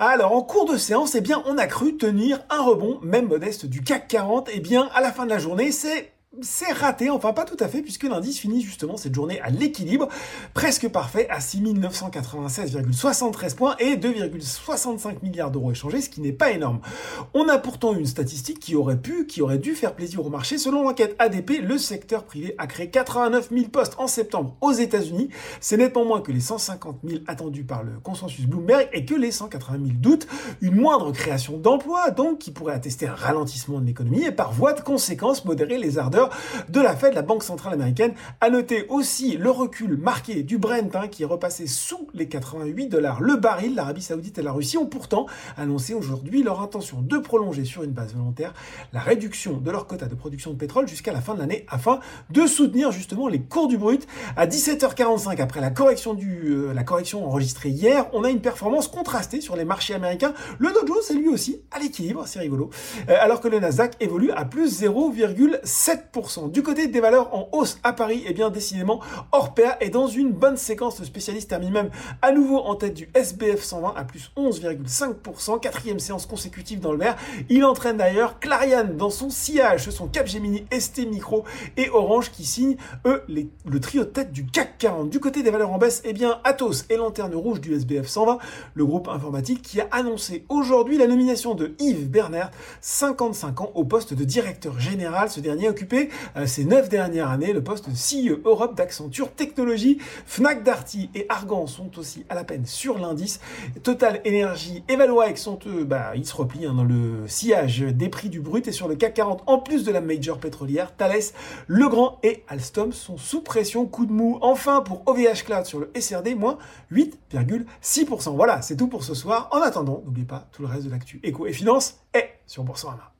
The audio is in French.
Alors, en cours de séance, eh bien, on a cru tenir un rebond, même modeste, du CAC 40. Eh bien, à la fin de la journée, c'est c'est raté, enfin pas tout à fait, puisque l'indice finit justement cette journée à l'équilibre, presque parfait, à 6996,73 points et 2,65 milliards d'euros échangés, ce qui n'est pas énorme. On a pourtant une statistique qui aurait pu, qui aurait dû faire plaisir au marché. Selon l'enquête ADP, le secteur privé a créé 89 000 postes en septembre aux États-Unis. C'est nettement moins que les 150 000 attendus par le consensus Bloomberg et que les 180 000 doutes. Une moindre création d'emplois, donc, qui pourrait attester un ralentissement de l'économie et par voie de conséquence modérer les ardeurs de la Fed, la Banque centrale américaine. a noté aussi le recul marqué du Brent hein, qui est repassé sous les 88 dollars le baril. L'Arabie Saoudite et la Russie ont pourtant annoncé aujourd'hui leur intention de prolonger sur une base volontaire la réduction de leur quota de production de pétrole jusqu'à la fin de l'année afin de soutenir justement les cours du brut. À 17h45 après la correction du euh, la correction enregistrée hier, on a une performance contrastée sur les marchés américains. Le Dow Jones est lui aussi à l'équilibre, c'est rigolo. Euh, alors que le Nasdaq évolue à plus 0,7 du côté des valeurs en hausse à Paris, et eh bien décidément, Orpea est dans une bonne séquence. Le spécialiste termine même à nouveau en tête du SBF 120 à plus 11,5%, quatrième séance consécutive dans le vert. Il entraîne d'ailleurs Clarion dans son sillage. Ce sont Capgemini, ST Micro et Orange qui signent, eux, le trio de tête du CAC 40. Du côté des valeurs en baisse, eh bien Atos et lanterne rouge du SBF 120, le groupe informatique qui a annoncé aujourd'hui la nomination de Yves Bernard, 55 ans, au poste de directeur général. Ce dernier occupé euh, ces neuf dernières années le poste de CEO Europe d'Accenture Technologies. Fnac Darty et Argan sont aussi à la peine sur l'indice. Total Energy et Valoac sont eux, bah, ils se replient hein, dans le sillage des prix du brut et sur le CAC 40, en plus de la major pétrolière, Thales, Legrand et Alstom sont sous pression. Coup de mou enfin pour OVH Cloud sur le SRD, moins 8,6%. Voilà, c'est tout pour ce soir. En attendant, n'oubliez pas tout le reste de l'actu éco et finance est sur Boursorama.